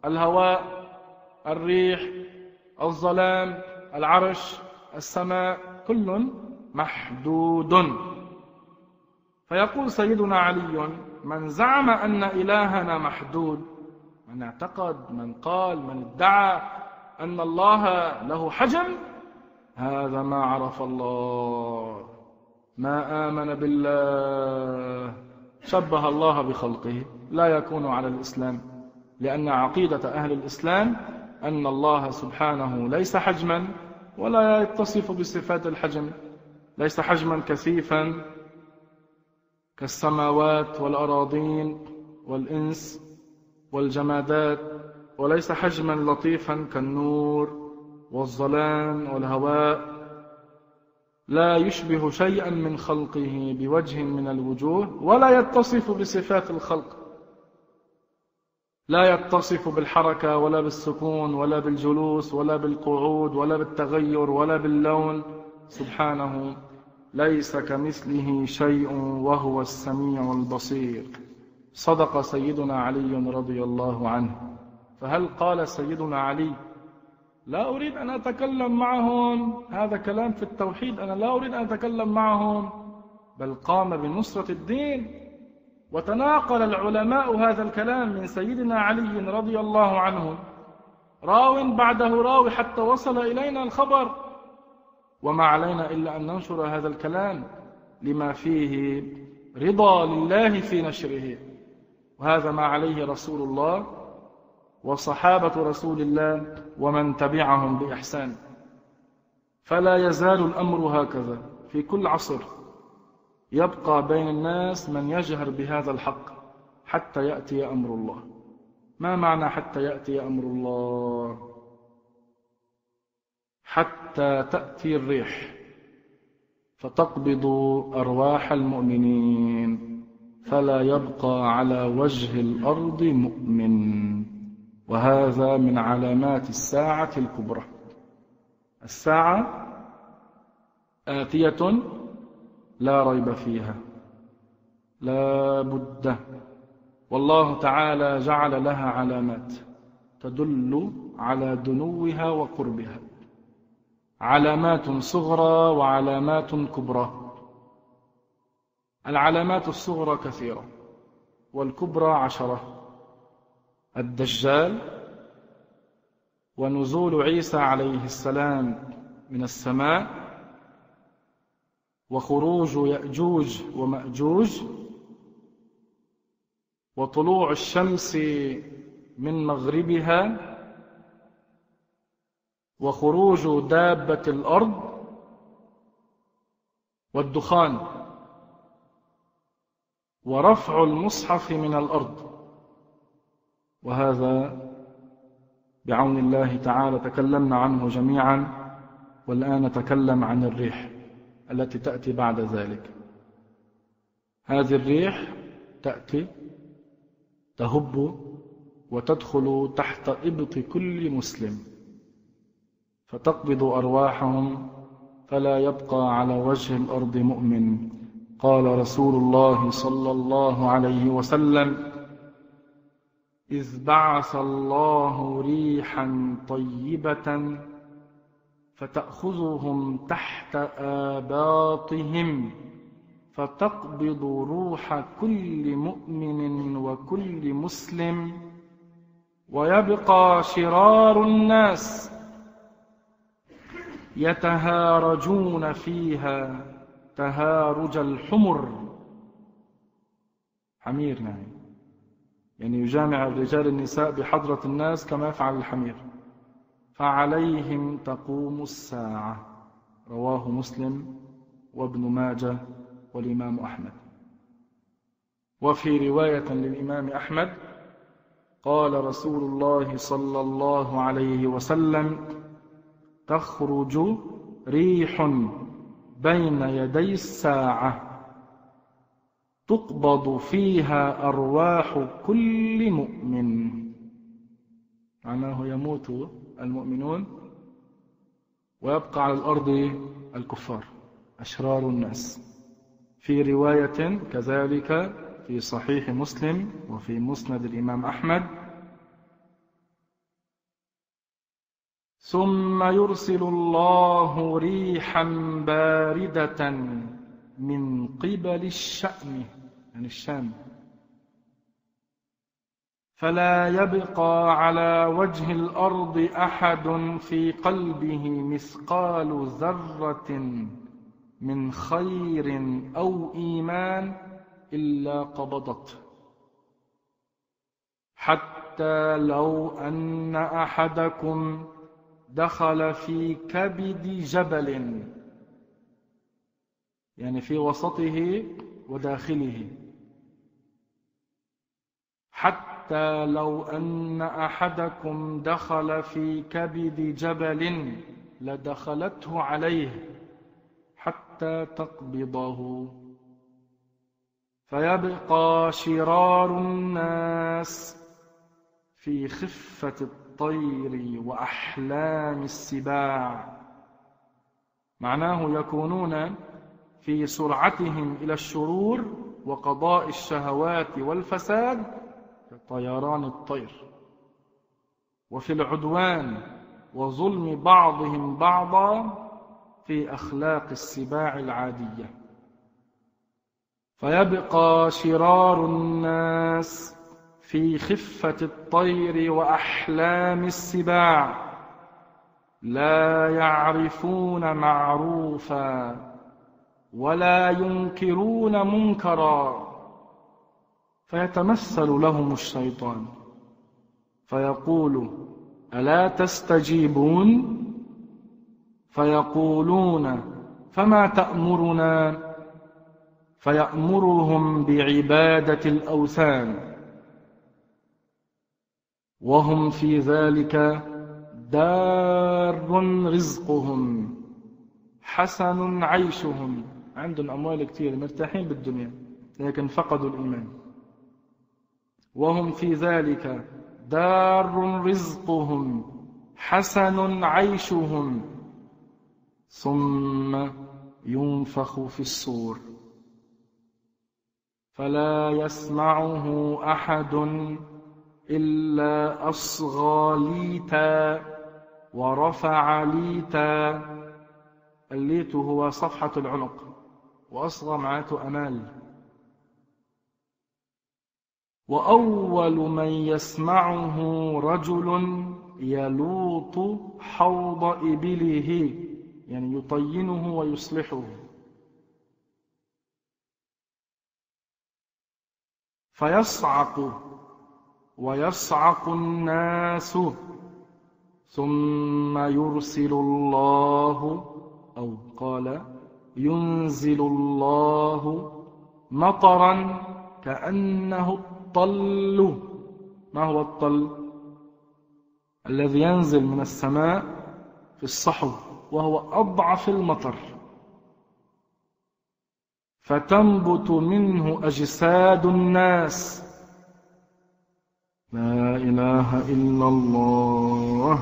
الهواء الريح الظلام العرش السماء كل محدود. فيقول سيدنا علي من زعم أن إلهنا محدود من اعتقد من قال من ادعى أن الله له حجم هذا ما عرف الله ما آمن بالله شبه الله بخلقه لا يكون على الإسلام لأن عقيدة أهل الإسلام أن الله سبحانه ليس حجما ولا يتصف بصفات الحجم ليس حجما كثيفا كالسماوات والأراضين والإنس. والجمادات وليس حجما لطيفا كالنور والظلام والهواء. لا يشبه شيئا من خلقه بوجه من الوجوه ولا يتصف بصفات الخلق. لا يتصف بالحركة ولا بالسكون ولا بالجلوس ولا بالقعود ولا بالتغير ولا باللون. سبحانه ليس كمثله شيء وهو السميع البصير. صدق سيدنا علي رضي الله عنه. فهل قال سيدنا علي لا أريد أن أتكلم معهم. هذا كلام في التوحيد. أنا لا أريد أن أتكلم معهم. بل قام بنصرة الدين وتناقل العلماء هذا الكلام من سيدنا علي رضي الله عنه. راو بعده راو حتى وصل إلينا الخبر. وما علينا إلا أن ننشر هذا الكلام لما فيه رضا لله في نشره. وهذا ما عليه رسول الله وصحابة رسول الله ومن تبعهم بإحسان. فلا يزال الأمر هكذا في كل عصر. يبقى بين الناس من يجهر بهذا الحق حتى يأتي أمر الله. ما معنى حتى يأتي أمر الله؟ حتى تأتي الريح فتقبض أرواح المؤمنين. فلا يبقى على وجه الأرض مؤمن. وهذا من علامات الساعة الكبرى. الساعة آتية لا ريب فيها. لا بد. والله تعالى جعل لها علامات تدل على دنوها وقربها. علامات صغرى وعلامات كبرى. العلامات الصغرى كثيرة والكبرى عشرة الدجال ونزول عيسى عليه السلام من السماء وخروج يأجوج ومأجوج وطلوع الشمس من مغربها وخروج دابة الأرض والدخان. ورفع المصحف من الأرض. وهذا بعون الله تعالى تكلمنا عنه جميعا والآن نتكلم عن الريح التي تأتي بعد ذلك. هذه الريح تأتي تهب وتدخل تحت إبط كل مسلم فتقبض أرواحهم فلا يبقى على وجه الأرض مؤمن. قال رسول الله صلى الله عليه وسلم إذ بعث الله ريحا طيبة فتأخذهم تحت آباطهم فتقبض روح كل مؤمن وكل مسلم ويبقى شرار الناس يتهارجون فيها تهارج الحمر. حمير يعني. يعني يجامع الرجال النساء بحضرة الناس كما يفعل الحمير. فعليهم تقوم الساعة. رواه مسلم وابن ماجه والإمام أحمد. وفي رواية للإمام أحمد قال رسول الله صلى الله عليه وسلم تخرج ريح بين يدي الساعة. تقبض فيها أرواح كل مؤمن. معناه يموت المؤمنون ويبقى على الأرض الكفار أشرار الناس. في رواية كذلك في صحيح مسلم وفي مسند الإمام أحمد ثم يرسل الله ريحا باردة من قبل الشأم يعني الشام. فلا يبقى على وجه الأرض أحد في قلبه مثقال ذرة من خير أو إيمان إلا قبضته. حتى لو أن أحدكم دخل في كبد جبل. يعني في وسطه وداخله. حتى لو أن أحدكم دخل في كبد جبل لدخلته عليه حتى تقبضه. فيبقى شرار الناس في خفة الطير وأحلام السباع. معناه يكونون في سرعتهم إلى الشرور وقضاء الشهوات والفساد كطيران الطير. وفي العدوان وظلم بعضهم بعضا في أخلاق السباع العادية. فيبقى شرار الناس في خفة الطير وأحلام السباع. لا يعرفون معروفا ولا ينكرون منكرا. فيتمثل لهم الشيطان. فيقول ألا تستجيبون؟ فيقولون فما تأمرنا؟ فيأمرهم بعبادة الأوثان. وهم في ذلك دار رزقهم حسن عيشهم. عندهم أموال كثير مرتاحين بالدنيا لكن فقدوا الإيمان. وهم في ذلك دار رزقهم حسن عيشهم. ثم ينفخ في الصور. فلا يسمعه أحد. إلا أصغى ليتا ورفع ليتا. الليت هو صفحة العنق وأصغى معناته أمال. وأول من يسمعه رجل يلوط حوض إبله يعني يطينه ويصلحه. فيصعق ويصعق الناس ثم يرسل الله أو قال ينزل الله مطرا كأنه الطل. ما هو الطل؟ الذي ينزل من السماء في الصحو وهو أضعف المطر. فتنبت منه أجساد الناس. لا إله إلا الله.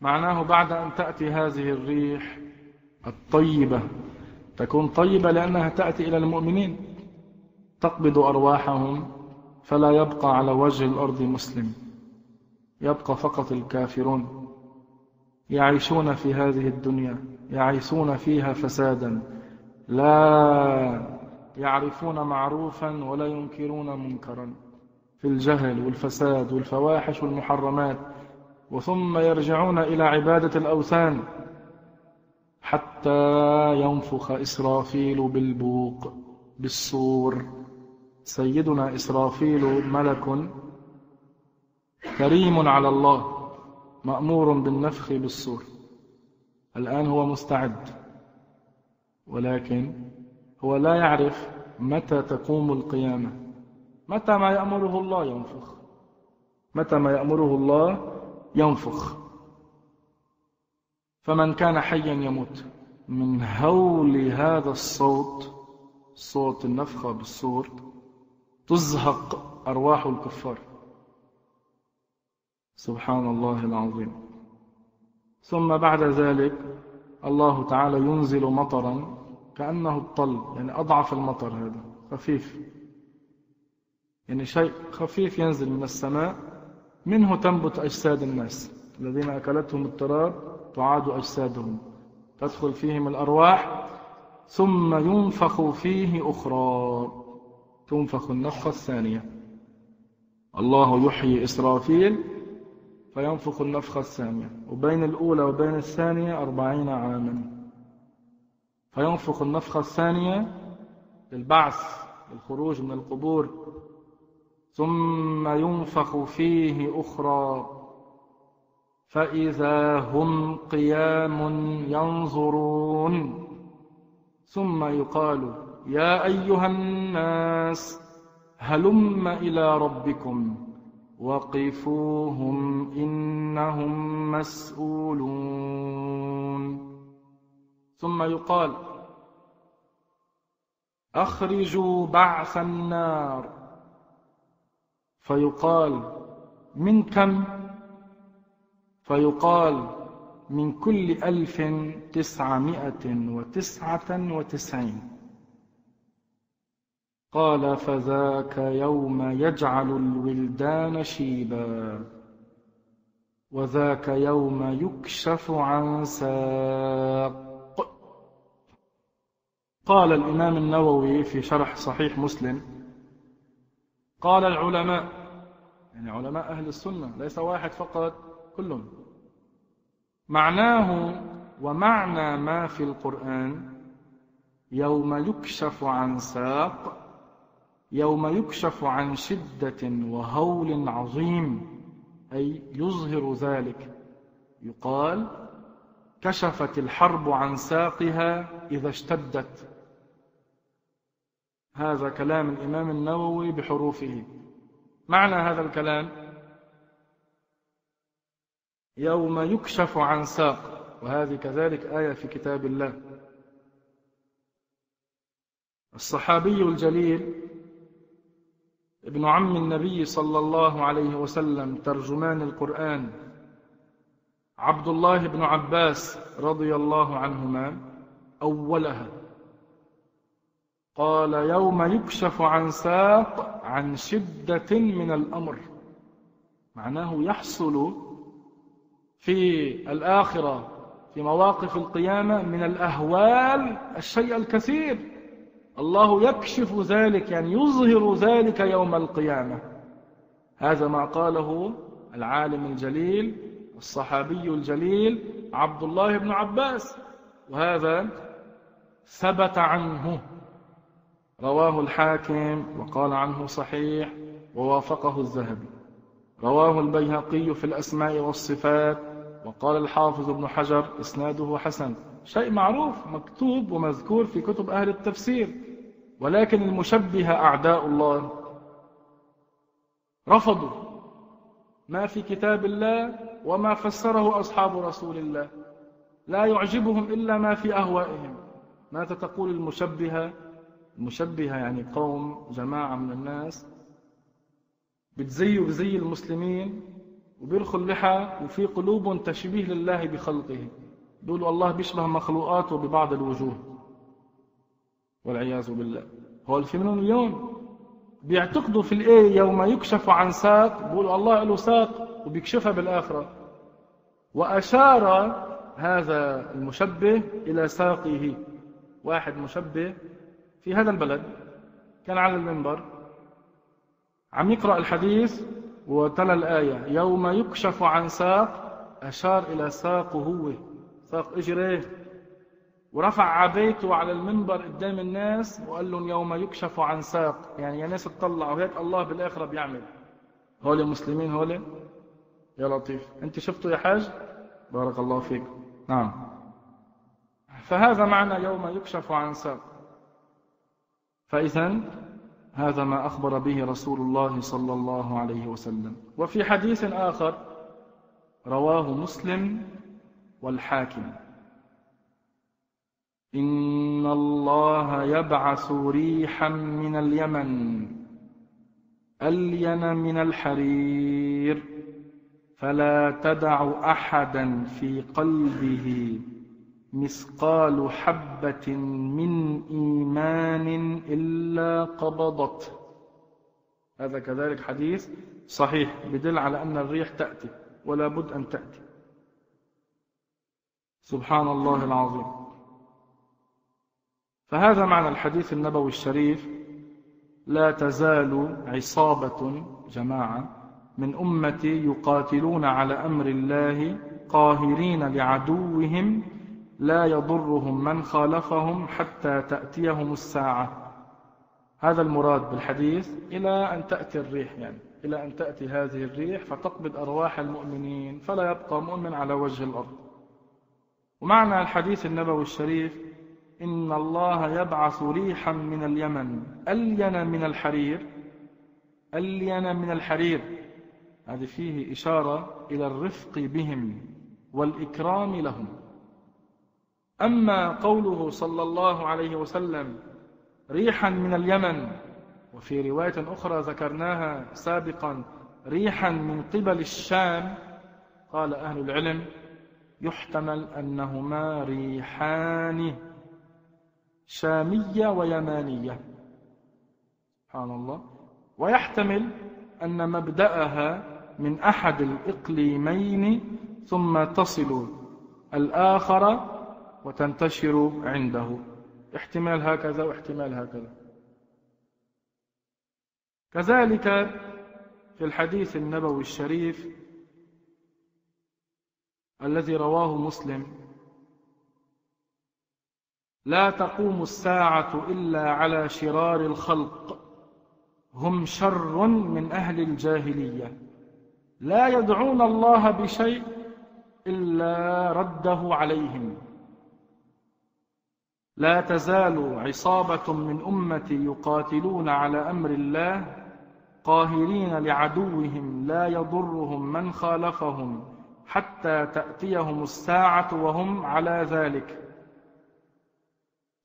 معناه بعد أن تأتي هذه الريح الطيبة. تكون طيبة لأنها تأتي إلى المؤمنين. تقبض أرواحهم. فلا يبقى على وجه الأرض مسلم. يبقى فقط الكافرون. يعيشون في هذه الدنيا. يعيشون فيها فسادا. لا يعرفون معروفا ولا ينكرون منكرا. في الجهل والفساد والفواحش والمحرمات وثم يرجعون إلى عبادة الأوثان حتى ينفخ إسرافيل بالبوق بالصور سيدنا إسرافيل ملك كريم على الله مأمور بالنفخ بالصور الآن هو مستعد ولكن هو لا يعرف متى تقوم القيامة. متى ما يأمره الله ينفخ. متى ما يأمره الله ينفخ. فمن كان حيا يموت. من هول هذا الصوت صوت النفخة بالصور تزهق أرواح الكفار. سبحان الله العظيم. ثم بعد ذلك الله تعالى ينزل مطرا كأنه الطل يعني أضعف المطر هذا خفيف. يعني شيء خفيف ينزل من السماء منه تنبت أجساد الناس. الذين أكلتهم التراب تعاد أجسادهم تدخل فيهم الأرواح ثم ينفخ فيه أخرى. تنفخ النفخة الثانية. الله يحيي إسرافيل فينفخ النفخة الثانية. وبين الأولى وبين الثانية أربعين عاما. فينفخ النفخة الثانية للبعث للخروج من القبور. ثم ينفخ فيه أخرى. فإذا هم قيام ينظرون. ثم يقال يا أيها الناس هلم إلى ربكم. وقفوهم إنهم مسؤولون. ثم يقال أخرجوا بعث النار. فيقال من كم؟ فيقال من كل ألف تسعمائة وتسعة وتسعين. قال فذاك يوم يجعل الولدان شيبا وذاك يوم يكشف عن ساق. قال الإمام النووي في شرح صحيح مسلم قال العلماء. يعني علماء أهل السنة ليس واحد فقط كلهم. معناه ومعنى ما في القرآن يوم يكشف عن ساق يوم يكشف عن شدة وهول عظيم أي يظهر ذلك. يقال كشفت الحرب عن ساقها إذا اشتدت. هذا كلام الإمام النووي بحروفه. معنى هذا الكلام؟ يوم يكشف عن ساق وهذه كذلك آية في كتاب الله. الصحابي الجليل ابن عم النبي صلى الله عليه وسلم ترجمان القرآن عبد الله بن عباس رضي الله عنهما أولها. قال يوم يكشف عن ساق عن شدة من الأمر. معناه يحصل في الآخرة في مواقف القيامة من الأهوال الشيء الكثير. الله يكشف ذلك يعني يظهر ذلك يوم القيامة. هذا ما قاله العالم الجليل الصحابي الجليل عبد الله بن عباس. وهذا ثبت عنه. رواه الحاكم وقال عنه صحيح ووافقه الذهبي. رواه البيهقي في الأسماء والصفات وقال الحافظ ابن حجر إسناده حسن. شيء معروف مكتوب ومذكور في كتب أهل التفسير ولكن المشبه أعداء الله. رفضوا ما في كتاب الله وما فسره أصحاب رسول الله. لا يعجبهم إلا ما في أهوائهم. ماذا تقول المشبهة؟ المشبهة يعني قوم جماعة من الناس بتزيوا بزي المسلمين وبيرخوا اللحى وفي قلوبهم تشبيه لله بخلقه. بيقولوا الله بيشبه مخلوقاته ببعض الوجوه. والعياذ بالله. هو في منهم اليوم بيعتقدوا في الإيه يوم يكشف عن ساق بيقولوا الله له ساق وبيكشفها بالآخرة. وأشار هذا المشبه إلى ساقه. واحد مشبه في هذا البلد كان على المنبر عم يقرأ الحديث وتلا الآية يوم يكشف عن ساق أشار إلى ساقه هو. ساق إجريه ورفع عبيته على المنبر قدام الناس وقال لهم يوم يكشف عن ساق. يعني يا ناس اطلعوا هيك الله بالآخرة بيعمل. هول مسلمين هول يا لطيف. أنت شفتوا يا حاج؟ بارك الله فيك. نعم. فهذا معنى يوم يكشف عن ساق. فإذا هذا ما أخبر به رسول الله صلى الله عليه وسلم. وفي حديث آخر رواه مسلم والحاكم. إن الله يبعث ريحا من اليمن ألين من الحرير فلا تدع أحدا في قلبه. مثقال حبة من إيمان إلا قبضت. هذا كذلك حديث صحيح بدل على أن الريح تأتي ولا بد أن تأتي. سبحان الله العظيم. فهذا معنى الحديث النبوي الشريف لا تزال عصابة جماعة من أمتي يقاتلون على أمر الله قاهرين لعدوهم لا يضرهم من خالفهم حتى تأتيهم الساعة. هذا المراد بالحديث إلى أن تأتي الريح يعني إلى أن تأتي هذه الريح فتقبض أرواح المؤمنين فلا يبقى مؤمن على وجه الأرض. ومعنى الحديث النبوي الشريف إن الله يبعث ريحا من اليمن ألين من الحرير ألين من الحرير. هذه فيه إشارة إلى الرفق بهم والإكرام لهم. أما قوله صلى الله عليه وسلم ريحا من اليمن وفي رواية أخرى ذكرناها سابقا ريحا من قبل الشام قال أهل العلم يحتمل أنهما ريحان شامية ويمانية. سبحان الله. ويحتمل أن مبدأها من أحد الإقليمين ثم تصل الآخر وتنتشر عنده. احتمال هكذا واحتمال هكذا. كذلك في الحديث النبوي الشريف الذي رواه مسلم لا تقوم الساعة إلا على شرار الخلق. هم شر من أهل الجاهلية. لا يدعون الله بشيء إلا رده عليهم. لا تزال عصابة من أمتي يقاتلون على أمر الله قاهرين لعدوهم لا يضرهم من خالفهم حتى تأتيهم الساعة وهم على ذلك.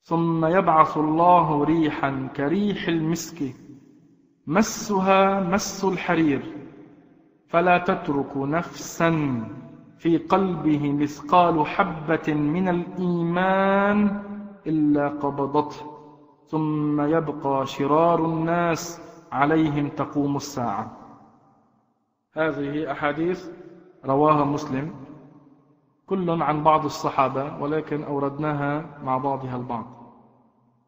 ثم يبعث الله ريحا كريح المسك مسها مس الحرير فلا تترك نفسا في قلبه مثقال حبة من الإيمان إلا قبضته ثم يبقى شرار الناس عليهم تقوم الساعة. هذه أحاديث رواها مسلم كل عن بعض الصحابة ولكن أوردناها مع بعضها البعض.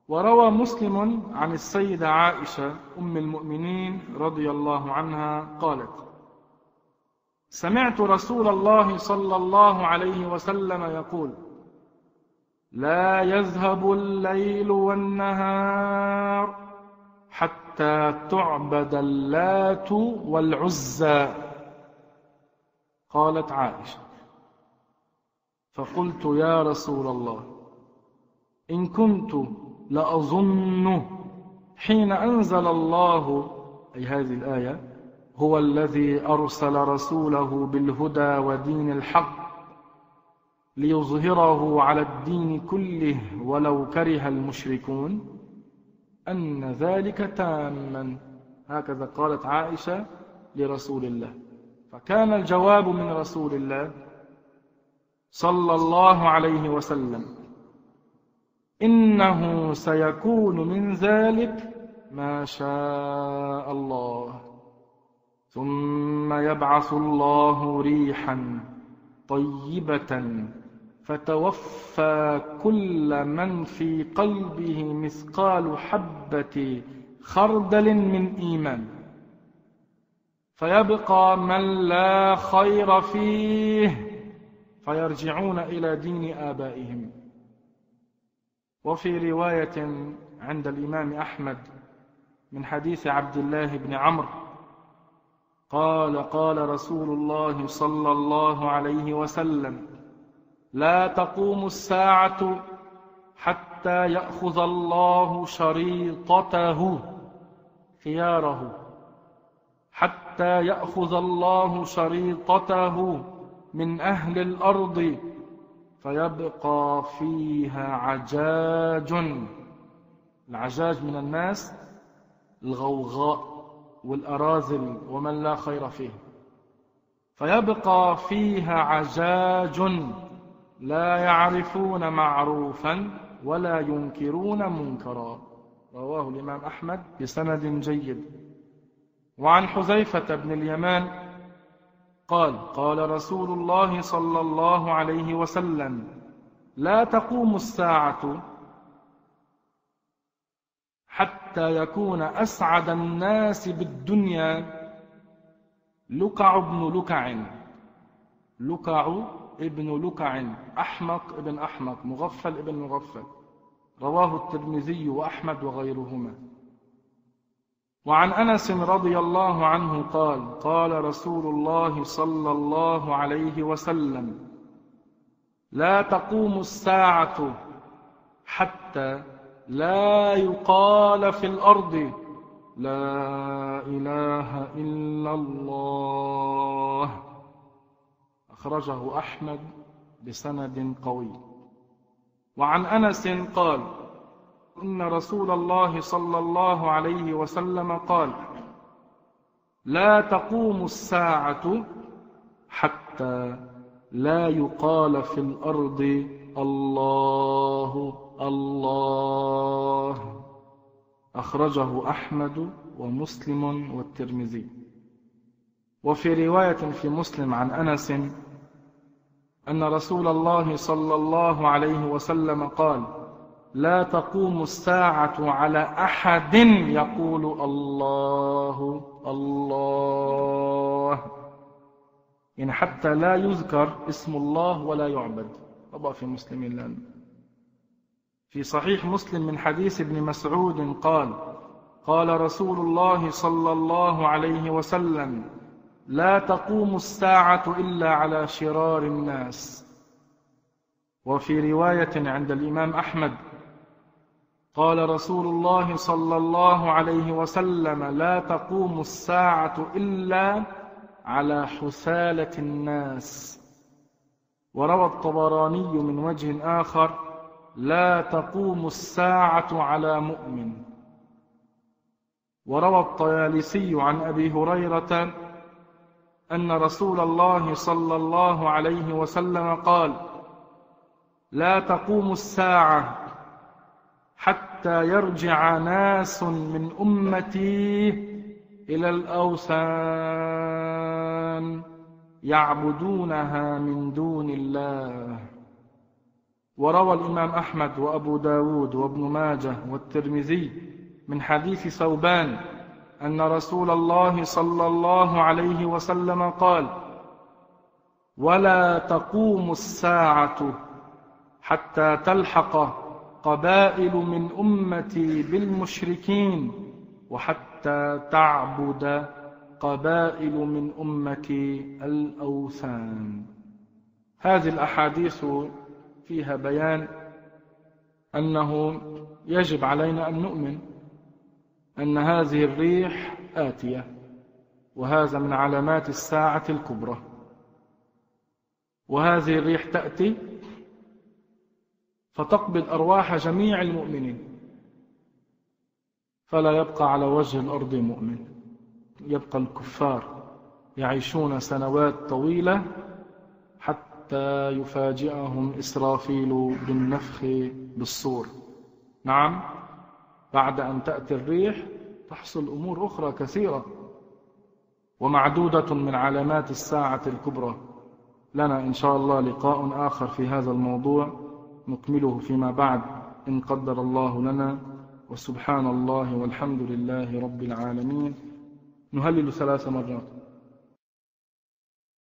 وروى مسلم عن السيدة عائشة أم المؤمنين رضي الله عنها قالت سمعت رسول الله صلى الله عليه وسلم يقول لا يذهب الليل والنهار حتى تعبد اللات والعزى. قالت عائشة فقلت يا رسول الله إن كنت لأظن حين أنزل الله أي هذه الآية هو الذي أرسل رسوله بالهدى ودين الحق ليظهره على الدين كله ولو كره المشركون أن ذلك تاما. هكذا قالت عائشة لرسول الله. فكان الجواب من رسول الله صلى الله عليه وسلم. إنه سيكون من ذلك ما شاء الله. ثم يبعث الله ريحا طيبة فتوفى كل من في قلبه مثقال حبة خردل من إيمان. فيبقى من لا خير فيه فيرجعون إلى دين آبائهم. وفي رواية عند الإمام أحمد من حديث عبد الله بن عمرو قال قال رسول الله صلى الله عليه وسلم لا تقوم الساعة حتى يأخذ الله شريطته خياره حتى يأخذ الله شريطته من أهل الأرض فيبقى فيها عجاج. العجاج من الناس الغوغاء والأراذل ومن لا خير فيه فيبقى فيها عجاج. لا يعرفون معروفا ولا ينكرون منكرا. رواه الإمام أحمد بسند جيد. وعن حذيفة بن اليمان قال قال رسول الله صلى الله عليه وسلم لا تقوم الساعة حتى يكون أسعد الناس بالدنيا. لكع بن لكع لكع ابن لكع أحمق ابن أحمق مغفل ابن مغفل. رواه الترمذي وأحمد وغيرهما. وعن أنس رضي الله عنه قال قال رسول الله صلى الله عليه وسلم لا تقوم الساعة حتى لا يقال في الأرض لا إله إلا الله. أخرجه أحمد بسند قوي. وعن أنس قال إن رسول الله صلى الله عليه وسلم قال لا تقوم الساعة حتى لا يقال في الأرض الله الله. أخرجه أحمد ومسلم والترمذي. وفي رواية في مسلم عن أنس أن رسول الله صلى الله عليه وسلم قال لا تقوم الساعة على أحد يقول الله الله. يعني حتى لا يذكر اسم الله ولا يعبد. طبعا في مسلم الله في صحيح مسلم من حديث ابن مسعود قال قال رسول الله صلى الله عليه وسلم لا تقوم الساعة إلا على شرار الناس. وفي رواية عند الإمام أحمد قال رسول الله صلى الله عليه وسلم لا تقوم الساعة إلا على حسالة الناس. وروى الطبراني من وجه آخر لا تقوم الساعة على مؤمن. وروى الطيالسي عن أبي هريرة أن رسول الله صلى الله عليه وسلم قال لا تقوم الساعة حتى يرجع ناس من أمتي إلى الأوثان يعبدونها من دون الله. وروى الإمام أحمد وأبو داود وابن ماجه والترمذي من حديث ثوبان أن رسول الله صلى الله عليه وسلم قال ولا تقوم الساعة حتى تلحق قبائل من أمتي بالمشركين وحتى تعبد قبائل من أمتي الأوثان. هذه الأحاديث فيها بيان أنه يجب علينا أن نؤمن أن هذه الريح آتية وهذا من علامات الساعة الكبرى. وهذه الريح تأتي فتقبض أرواح جميع المؤمنين. فلا يبقى على وجه الأرض مؤمن يبقى الكفار يعيشون سنوات طويلة حتى يفاجئهم إسرافيل بالنفخ بالصور. نعم. بعد أن تأتي الريح تحصل أمور أخرى كثيرة. ومعدودة من علامات الساعة الكبرى. لنا إن شاء الله لقاء آخر في هذا الموضوع نكمله فيما بعد. إن قدر الله لنا وسبحان الله والحمد لله رب العالمين. نهلل ثلاث مرات.